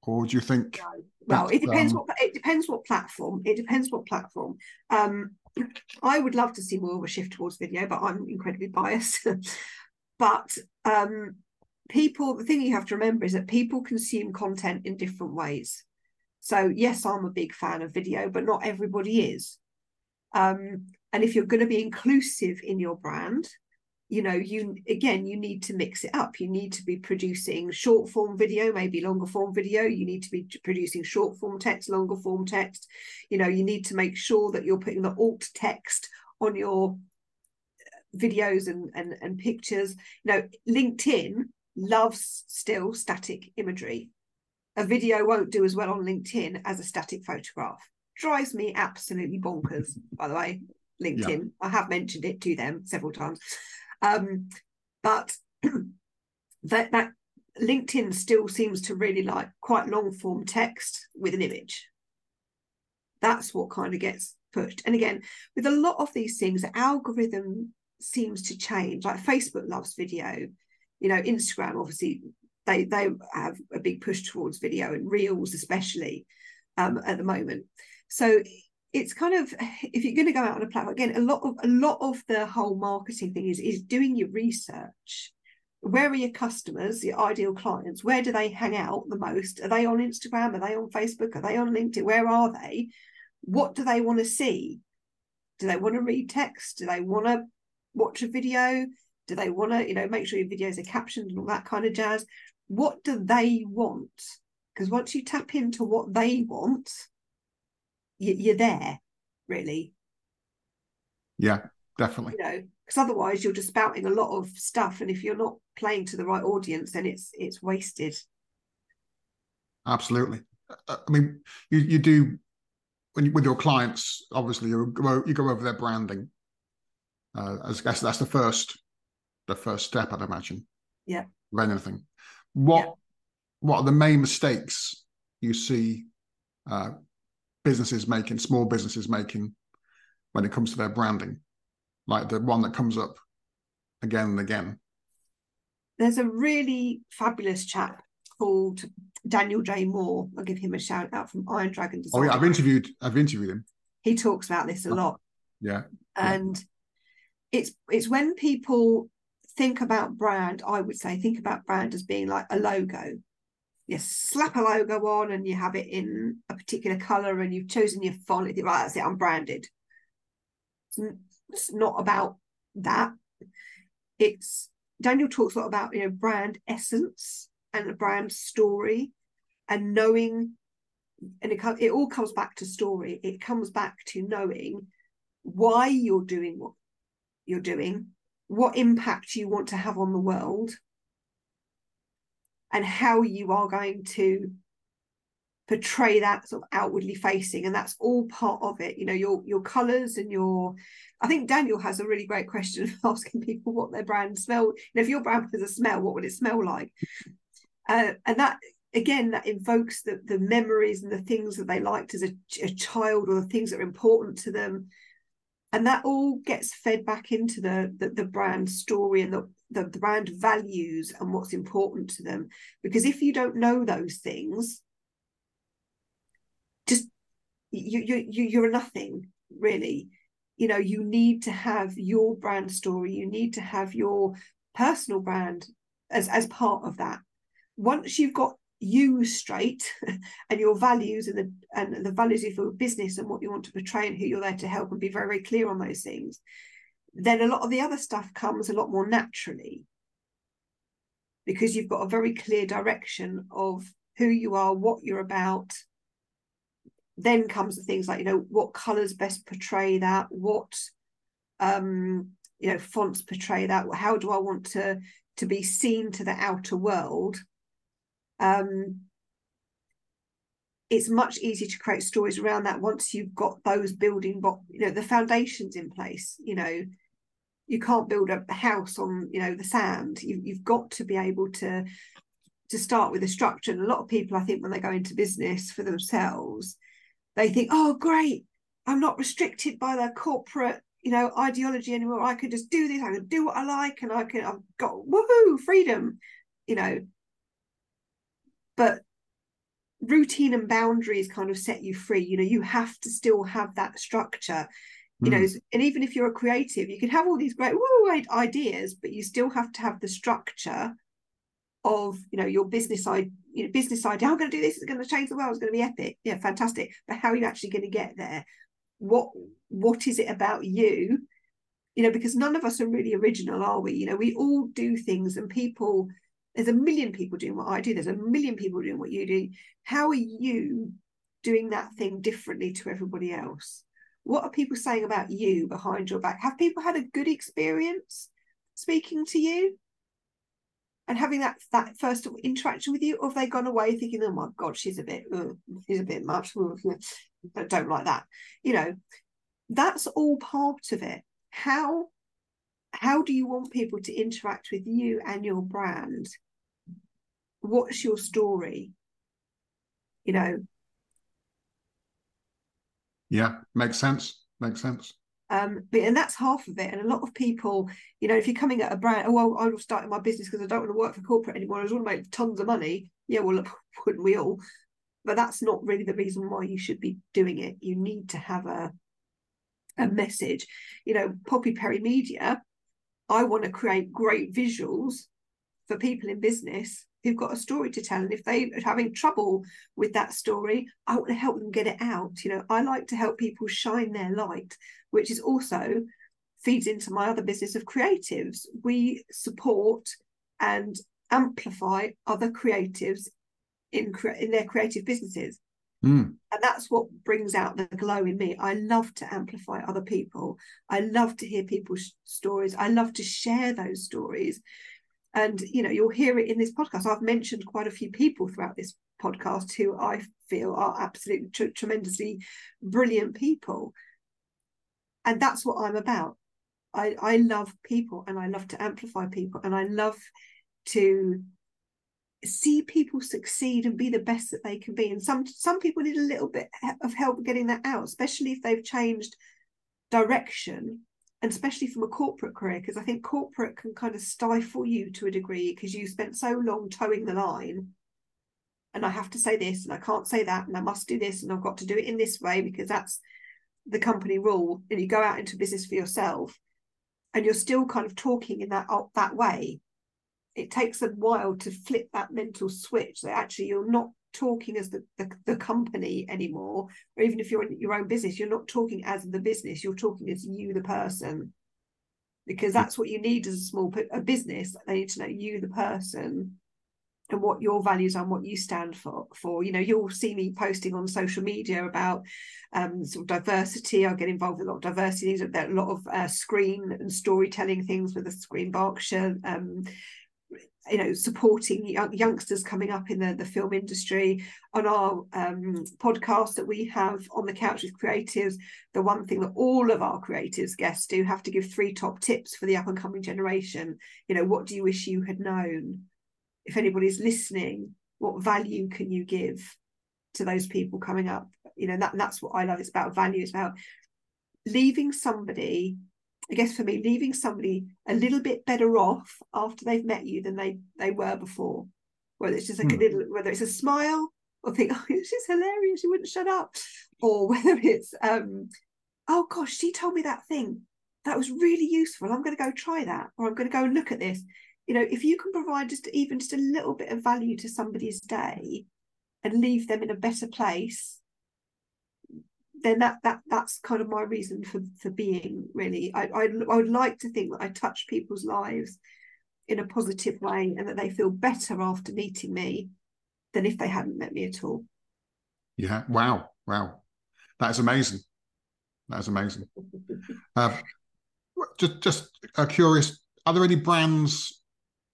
Or do you think? Well, it depends um, what it depends what platform. It depends what platform. Um, (clears throat) I would love to see more of a shift towards video, but I'm incredibly biased. (laughs) but um, people, the thing you have to remember is that people consume content in different ways. So yes, I'm a big fan of video, but not everybody is. Um, and if you're going to be inclusive in your brand, you know you again you need to mix it up. You need to be producing short form video maybe longer form video. You need to be producing short form text longer form text. You know you need to make sure that you're putting the alt text on your videos and and, and pictures. You know linkedin loves still static imagery. A video won't do as well on linkedin as a static photograph drives me absolutely bonkers by the way linkedin yeah. i have mentioned it to them several times um, but (clears throat) that that LinkedIn still seems to really like quite long form text with an image. That's what kind of gets pushed. And again, with a lot of these things, the algorithm seems to change. Like Facebook loves video, you know, Instagram obviously they they have a big push towards video and reels especially um, at the moment. So it's kind of if you're going to go out on a platform again a lot of a lot of the whole marketing thing is is doing your research. Where are your customers your ideal clients? Where do they hang out the most? Are they on instagram? Are they on facebook? Are they on linkedin? Where are they? What do they want to see? Do they want to read text? Do they want to watch a video? Do they want to you know make sure your videos are captioned and all that kind of jazz? What do they want? Because once you tap into what they want, you're there, really. Yeah, definitely. You know, because otherwise you're just spouting a lot of stuff, and if you're not playing to the right audience, then it's it's wasted. Absolutely. Uh, I mean, you you do when you, with your clients. Obviously, you go you go over their branding. Uh, I guess that's the first the first step, I'd imagine. Yeah. Of anything. What yeah. what are the main mistakes you see uh, businesses making, small businesses making, when it comes to their branding? Like the one that comes up again and again. There's a really fabulous chap called Daniel J. Moore. I'll give him a shout out from Iron Dragon Design. Oh yeah, I've interviewed I've interviewed him. He talks about this a oh, lot. Yeah. And yeah. it's it's when people think about brand, I would say think about brand as being like a logo. You slap a logo on and you have it in a particular color and you've chosen your font. Right, that's it, I'm branded. It's, it's not about that. It's Daniel talks a lot about you know brand essence and a brand story and knowing and it, it all comes back to story it comes back to knowing why you're doing what you're doing what impact you want to have on the world and how you are going to portray that sort of outwardly facing and that's all part of it. You know your your colors and your i think daniel has a really great question (laughs) asking people what their brand smell if your brand has a smell what would it smell like? Uh, and that again that invokes the the memories and the things that they liked as a, a child or the things that are important to them. And that all gets fed back into the, the, the brand story and the, the, brand values and what's important to them. Because if you don't know those things just you you, you you're nothing really. You know you need to have your brand story. You need to have your personal brand as as part of that. Once you've got you straight (laughs) and your values and the and the values of your business and what you want to portray and who you're there to help and be very very clear on those things then a lot of the other stuff comes a lot more naturally because you've got a very clear direction of who you are what you're about. Then comes the things like you know what colors best portray that what um you know fonts portray that how do i want to to be seen to the outer world? Um, it's much easier to create stories around that once you've got those building but you know the foundations in place you know you can't build a house on you know the sand. You, you've got to be able to to start with a structure. And a lot of people i think when they go into business for themselves they think oh great i'm not restricted by the corporate you know ideology anymore. I can just do this. I can do what i like and i can i've got woohoo freedom you know. But routine and boundaries kind of set you free. You know you have to still have that structure you mm. know and even if you're a creative you can have all these great woo, ideas but you still have to have the structure of you know your business side you know business idea i'm going to do this it's going to change the world it's going to be epic yeah fantastic but how are you actually going to get there what what is it about you you know because none of us are really original are we you know we all do things and people there's a million people doing what I do. There's a million people doing what you do. How are you doing that thing differently to everybody else? What are people saying about you behind your back? Have people had a good experience speaking to you and having that that first interaction with you, or have they gone away thinking, "Oh my God, she's a bit, she's a bit much," but don't like that. You know, that's all part of it. How how do you want people to interact with you and your brand what's your story you know yeah makes sense makes sense. Um but and that's half of it and a lot of people you know if you're coming at a brand oh well i'm starting my business because i don't want to work for corporate anymore i just want to make tons of money yeah well (laughs) wouldn't we all? But that's not really the reason why you should be doing it. You need to have a a message. You know poppy perry media I want to create great visuals for people in business who've got a story to tell. And if they are having trouble with that story, I want to help them get it out. You know, I like to help people shine their light, which is also feeds into my other business of creatives. We support and amplify other creatives in in their creative businesses. Mm. And that's what brings out the glow in me. I love to amplify other people. I love to hear people's stories. I love to share those stories. And, you know, you'll hear it in this podcast. I've mentioned quite a few people throughout this podcast who I feel are absolutely tr- tremendously brilliant people. And that's what I'm about. I, I love people and I love to amplify people and I love to see people succeed and be the best that they can be and some some people need a little bit of help getting that out especially if they've changed direction and especially from a corporate career because i think corporate can kind of stifle you to a degree because you spent so long towing the line. And i have to say this and i can't say that and i must do this and i've got to do it in this way because that's the company rule and you go out into business for yourself and you're still kind of talking in that that way. It takes a while to flip that mental switch that actually you're not talking as the, the, the, company anymore or even if you're in your own business you're not talking as the business you're talking as you the person. Because that's what you need as a small a business. They need to know you the person and what your values are and what you stand for for. You know you'll see me posting on social media about um sort of diversity. I get involved with a lot of diversity. A lot of uh, screen and storytelling things with the screen berkshire um you know supporting young, youngsters coming up in the, the film industry. On our um, podcast that we have on the couch with creatives the one thing that all of our creatives guests do have to give three top tips for the up and coming generation. You know what do you wish you had known? If anybody's listening what value can you give to those people coming up? You know that that's what i love. It's about value. It's about leaving somebody I guess for me, leaving somebody a little bit better off after they've met you than they they were before. Whether it's just like hmm. a little, whether it's a smile or think, (laughs) oh, she's hilarious, she wouldn't shut up, or (laughs) whether it's, um, oh gosh, she told me that thing that was really useful. I'm going to go try that, or I'm going to go look at this. You know, if you can provide just even just a little bit of value to somebody's day and leave them in a better place then that that that's kind of my reason for for being really. I, I, I would like to think that I touch people's lives in a positive way and that they feel better after meeting me than if they hadn't met me at all. Yeah. Wow. Wow. That is amazing. That is amazing. Uh, just just uh, curious are there any brands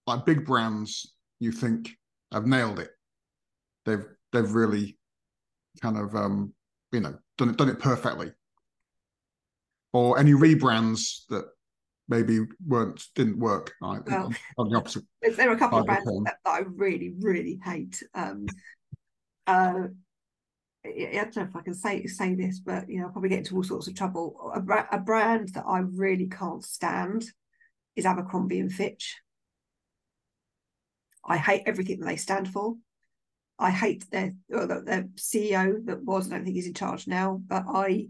like big brands you think have nailed it? They've they've really kind of um you know done it done it perfectly or any rebrands that maybe weren't didn't work well, on, on, the opposite there are a couple of brands that, that, i really really hate um uh I don't know if I can say say this, but you know, I'll probably get into all sorts of trouble. A, a brand that I really can't stand is Abercrombie and Fitch. I hate everything that they stand for. I hate their their CEO that was. I don't think he's in charge now, but I.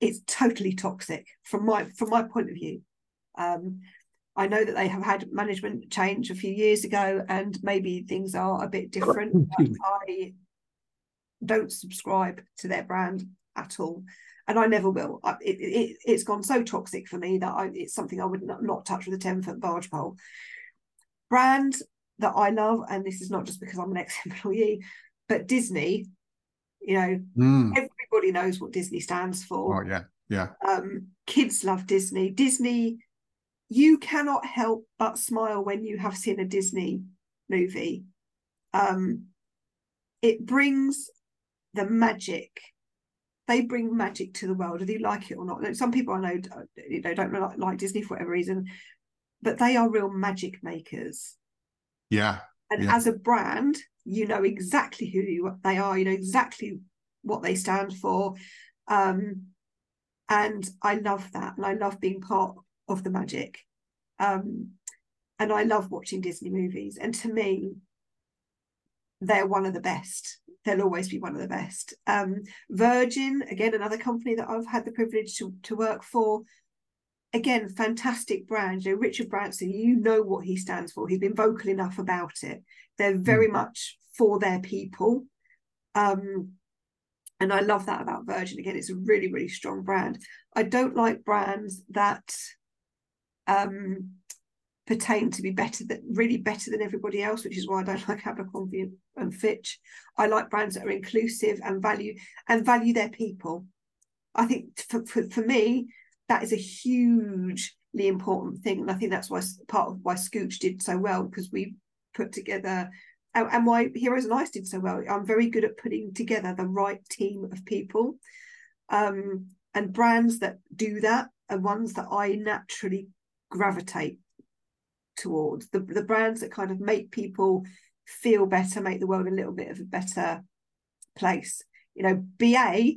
It's totally toxic from my from my point of view. Um, I know that they have had management change a few years ago, and maybe things are a bit different. I don't subscribe to their brand at all, and I never will. It, it, it's gone so toxic for me that I, it's something I would not, not touch with a ten foot barge pole. Brand that I love, and this is not just because I'm an (laughs) ex-employee, but Disney, you know, mm. everybody knows what Disney stands for. Oh yeah, yeah. Um, kids love Disney. Disney, you cannot help but smile when you have seen a Disney movie. Um, it brings the magic. They bring magic to the world, whether you like it or not. Some people I know, you know, don't like Disney for whatever reason, but they are real magic makers. Yeah. And yeah. as a brand, you know exactly who you, they are, you know exactly what they stand for. Um, and I love that. And I love being part of the magic. Um, and I love watching Disney movies. And to me, they're one of the best. They'll always be one of the best. Um, Virgin, again, another company that I've had the privilege to, to work for, again, fantastic brand. You know, Richard Branson, you know what he stands for. He's been vocal enough about it. They're very mm. much for their people. Um, and I love that about Virgin. Again, it's a really, really strong brand. I don't like brands that um, pertain to be better than really better than everybody else, which is why I don't (laughs) like Abercrombie and Fitch. I like brands that are inclusive and value and value their people. I think for, for, for me, that is a hugely important thing. And I think that's why part of why Scootch did so well, because we put together and, and why Heroes and Ice did so well. I'm very good at putting together the right team of people. Um, and brands that do that are ones that I naturally gravitate towards. The, the brands that kind of make people feel better, make the world a little bit of a better place. You know, BA,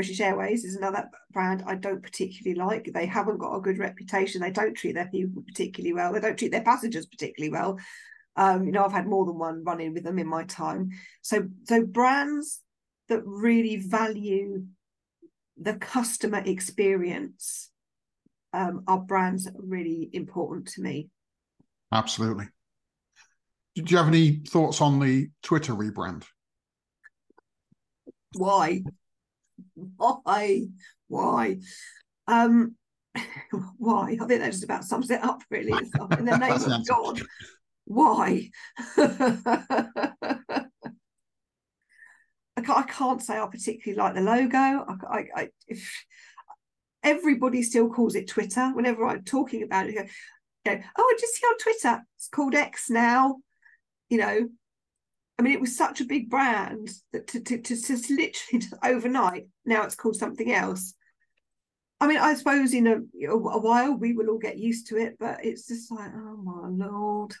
British Airways, is another brand I don't particularly like. They haven't got a good reputation. They don't treat their people particularly well. They don't treat their passengers particularly well. Um, you know, I've had more than one run in with them in my time. So, so brands that really value the customer experience um, are brands that are really important to me. Absolutely. Do you have any thoughts on the Twitter rebrand? Why? Why? Why? Um, (laughs) why? I think that just about sums it up, really. In the (laughs) name of God, why? (laughs) I can't, I can't say I particularly like the logo. I, I, if everybody still calls it Twitter, whenever I'm talking about it, go, go, oh, I just see on Twitter, it's called X now. You know, I mean, it was such a big brand that to, to, to, to literally (laughs) just overnight, now it's called something else. I mean, I suppose in a, a while we will all get used to it, but it's just like, oh my lord.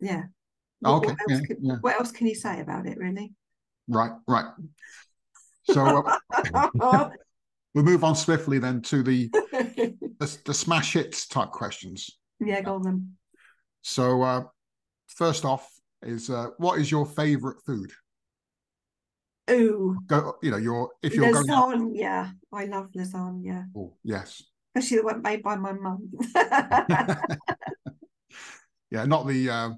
Yeah. Okay. What else, yeah, can, yeah. what else can you say about it, really? Right, right. So uh, (laughs) we'll move on swiftly then to the, (laughs) the, the smash hits type questions. Yeah, go on then. So uh, first off is uh, what is your favorite food? Ooh. Go, you know, your if you're lasagna. going Yeah, I love lasagna. Oh, yes. Especially the one made by my mum. (laughs) (laughs) yeah, not the uh,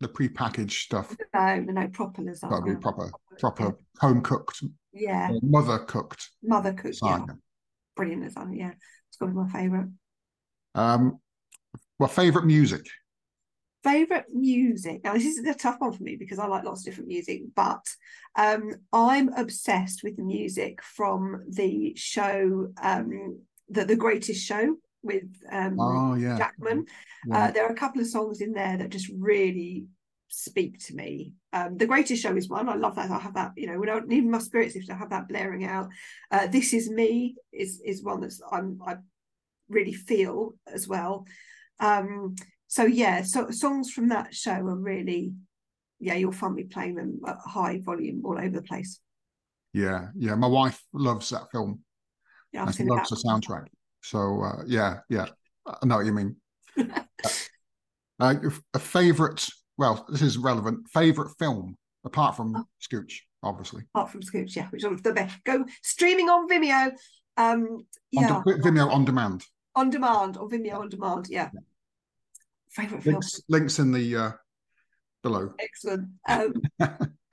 the pre-packaged stuff. No, no, proper lasagna. Got to be proper, proper yeah. home cooked. Yeah. Mother cooked. Mother cooked. Lasagna. Yeah. Brilliant lasagna. Yeah, it's got to be my favourite. Um, well, favourite music. Favorite music. Now, this is a tough one for me because I like lots of different music, but um, I'm obsessed with the music from the show, um, the the Greatest Show with um, oh, yeah. Jackman. Yeah. Uh, there are a couple of songs in there that just really speak to me. Um, the Greatest Show is one. I love that. I have that. You know, we don't need my spirits if to have that blaring out. Uh, this is me is is one that's I'm I really feel as well. Um, so yeah, so songs from that show are really, yeah, you'll find me playing them at high volume all over the place. Yeah, yeah. My wife loves that film. Yeah, I've seen loves the soundtrack. So uh, yeah, yeah, I know what you mean. (laughs) uh, a favorite? Well, this is relevant. Favorite film apart from oh. Scootch, obviously. Apart from Scootch, yeah, which is the best. Go streaming on Vimeo. Um, yeah, on Vimeo on demand. On demand, on Vimeo on demand. Yeah. yeah. Favorite film. Links, links in the uh, below. Excellent. (laughs) Um,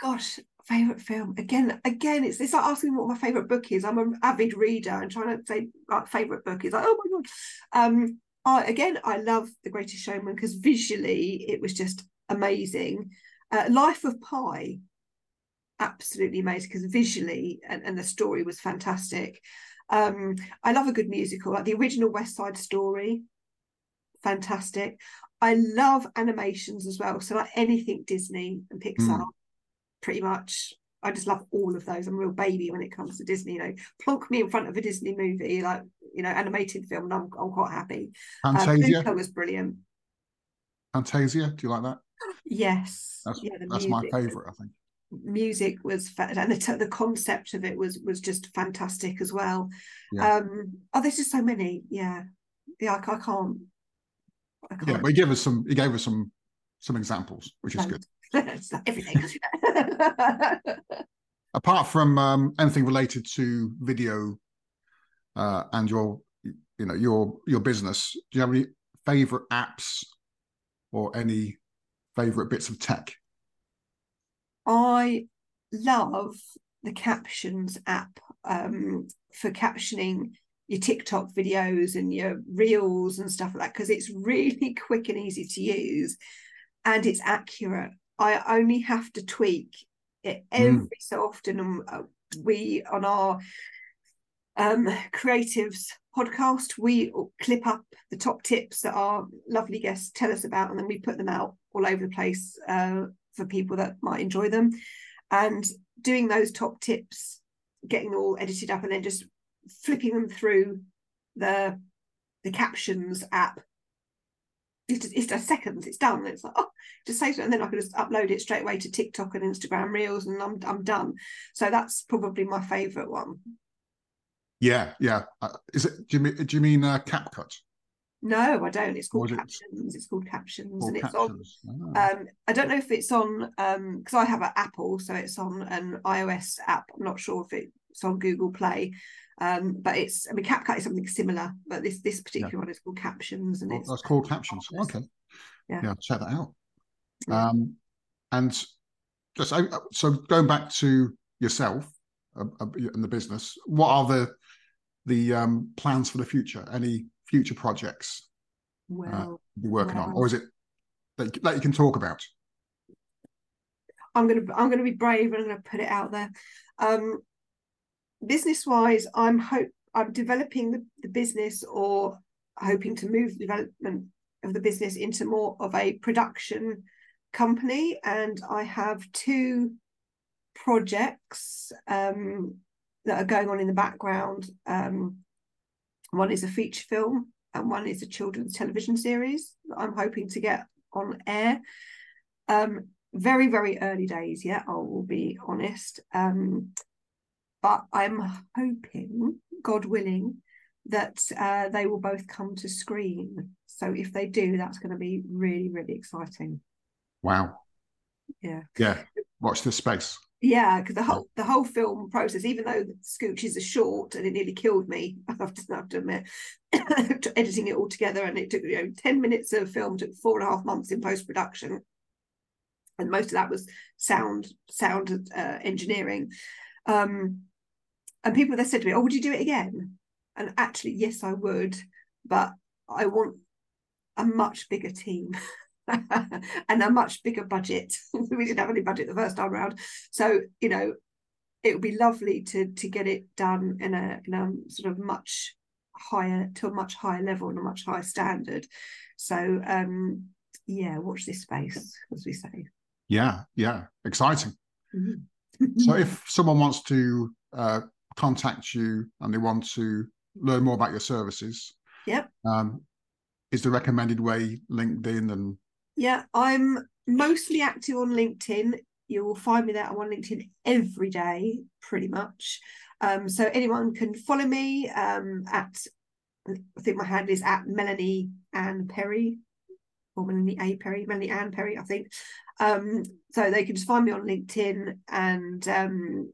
gosh, favorite film again again it's it's like asking what my favorite book is i'm an avid reader and trying to say like favorite book is like oh my god um I, again i love the greatest showman because visually it was just amazing uh, life of pi absolutely amazing because visually and, and the story was fantastic um i love a good musical like the original west side story fantastic i love animations as well so like anything disney and pixar mm pretty much. I just love all of those. I'm a real baby when it comes to Disney. You know, plonk me in front of a Disney movie, like you know, animated film, and I'm I'm quite happy. Fantasia um, was brilliant. Fantasia, do you like that? Yes, that's, yeah, that's my favorite. I think music was and the, the concept of it was was just fantastic as well. Yeah. Um, oh, there's just so many. Yeah, yeah, I, I can't. Yeah, but he gave us some. He gave us some some examples, which is good. everything. (laughs) Apart from um, anything related to video uh, and your, you know, your your business, do you have any favorite apps or any favorite bits of tech? I love the captions app um, for captioning your TikTok videos and your reels and stuff like that because it's really (laughs) quick and easy to use and it's accurate. I only have to tweak it every mm. so often. And uh, we, on our um, creatives podcast, we clip up the top tips that our lovely guests tell us about, and then we put them out all over the place uh, for people that might enjoy them. And doing those top tips, getting all edited up, and then just flipping them through the the captions app. It's just, it's just seconds it's done. It's like oh just say it, and then i can just upload it straight away to tiktok and instagram reels and i'm, I'm done. So that's probably my favorite one. Yeah yeah. Uh, is it do you mean, do you mean uh, CapCut? No i don't. It's called captions it? it's called captions called and captions. it's on oh. um i don't know if it's on um because i have an apple so it's on an ios app. I'm not sure if it's on google play um, but it's I mean CapCut is something similar, but this this particular yeah. one is called Captions, and oh, it's that's called Captions. Okay, yeah, yeah check that out. Yeah. Um, and just so going back to yourself uh, uh, and the business, what are the the um, plans for the future? Any future projects uh, well, uh, you're working well, on, or is it that, that you can talk about? I'm gonna I'm gonna be brave and I'm gonna put it out there. Um, business wise, I'm hope I'm developing the, the business or hoping to move the development of the business into more of a production company. And I have two projects um, that are going on in the background. Um, one is a feature film, and one is a children's television series that I'm hoping to get on air. Um, very, very early days, yeah, I will be honest. Um, but I'm hoping, God willing, that uh, they will both come to screen. So if they do, that's going to be really, really exciting. Wow. Yeah. Yeah. Watch this space. Yeah, because the whole the whole film process, even though the scooches are short and it nearly killed me, (laughs) I have to, have to admit, (coughs) editing it all together, and it took you know ten minutes of film took four and a half months in post production, and most of that was sound sound uh, engineering. Um, and people that said to me, "Oh, would you do it again?" And actually, yes, I would, but I want a much bigger team (laughs) and a much bigger budget. (laughs) we didn't have any budget the first time around, so you know, it would be lovely to to get it done in a in a sort of much higher to a much higher level and a much higher standard. So um yeah, watch this space, as we say. Yeah, yeah, exciting. Mm-hmm. so if (laughs) someone wants to uh, contact you and they want to learn more about your services, yep. Um, is the recommended way LinkedIn and yeah, I'm mostly active on LinkedIn. You will find me there. I'm on LinkedIn every day, pretty much. Um, so anyone can follow me um, at I think my handle is at Melanie Ann Perry or Melanie A Perry, Melanie Ann Perry, I think. Um, so they can just find me on LinkedIn and um,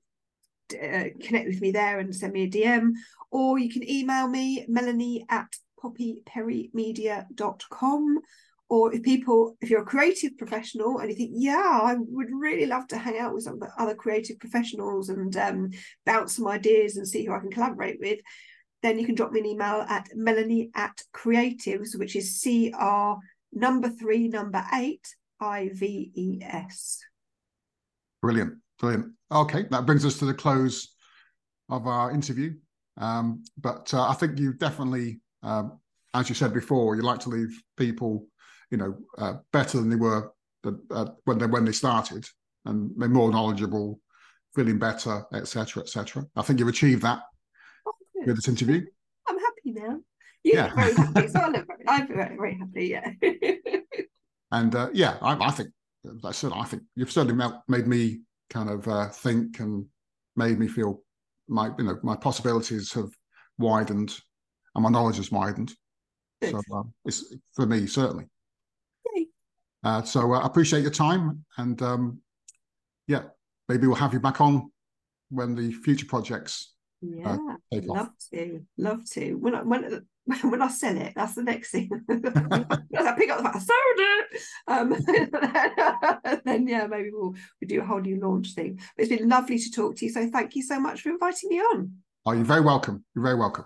uh, connect with me there and send me a DM, or you can email me, melanie at poppyperrymedia.com. Or if people, if you're a creative professional and you think, yeah, I would really love to hang out with some other creative professionals and um, bounce some ideas and see who I can collaborate with, then you can drop me an email at melanie at creatives, which is C R number three, number eight, I V E S. Brilliant. Brilliant. Okay, that brings us to the close of our interview. Um, but uh, I think you definitely, um, as you said before, you like to leave people, you know, uh, better than they were uh, when they when they started, and they're more knowledgeable, feeling better, etc., etc. I think you've achieved that oh, with this interview. I'm happy now. You yeah. very happy, so I look (laughs) very, I'm very, very happy. Yeah. (laughs) and uh, yeah, I, I think, I said, I think you've certainly made me kind of uh, think and made me feel my you know my possibilities have widened and my knowledge has widened. So um, it's for me certainly. Uh, so uh, I appreciate your time and um, yeah, maybe we'll have you back on when the future projects. Uh, yeah, love to, love to. When I, when (laughs) when I sell it, that's the next thing. (laughs) I pick up the I sold it. Um, (laughs) then yeah, maybe we'll we do a whole new launch thing. But it's been lovely to talk to you. So thank you so much for inviting me on. Oh, you're very welcome. You're very welcome.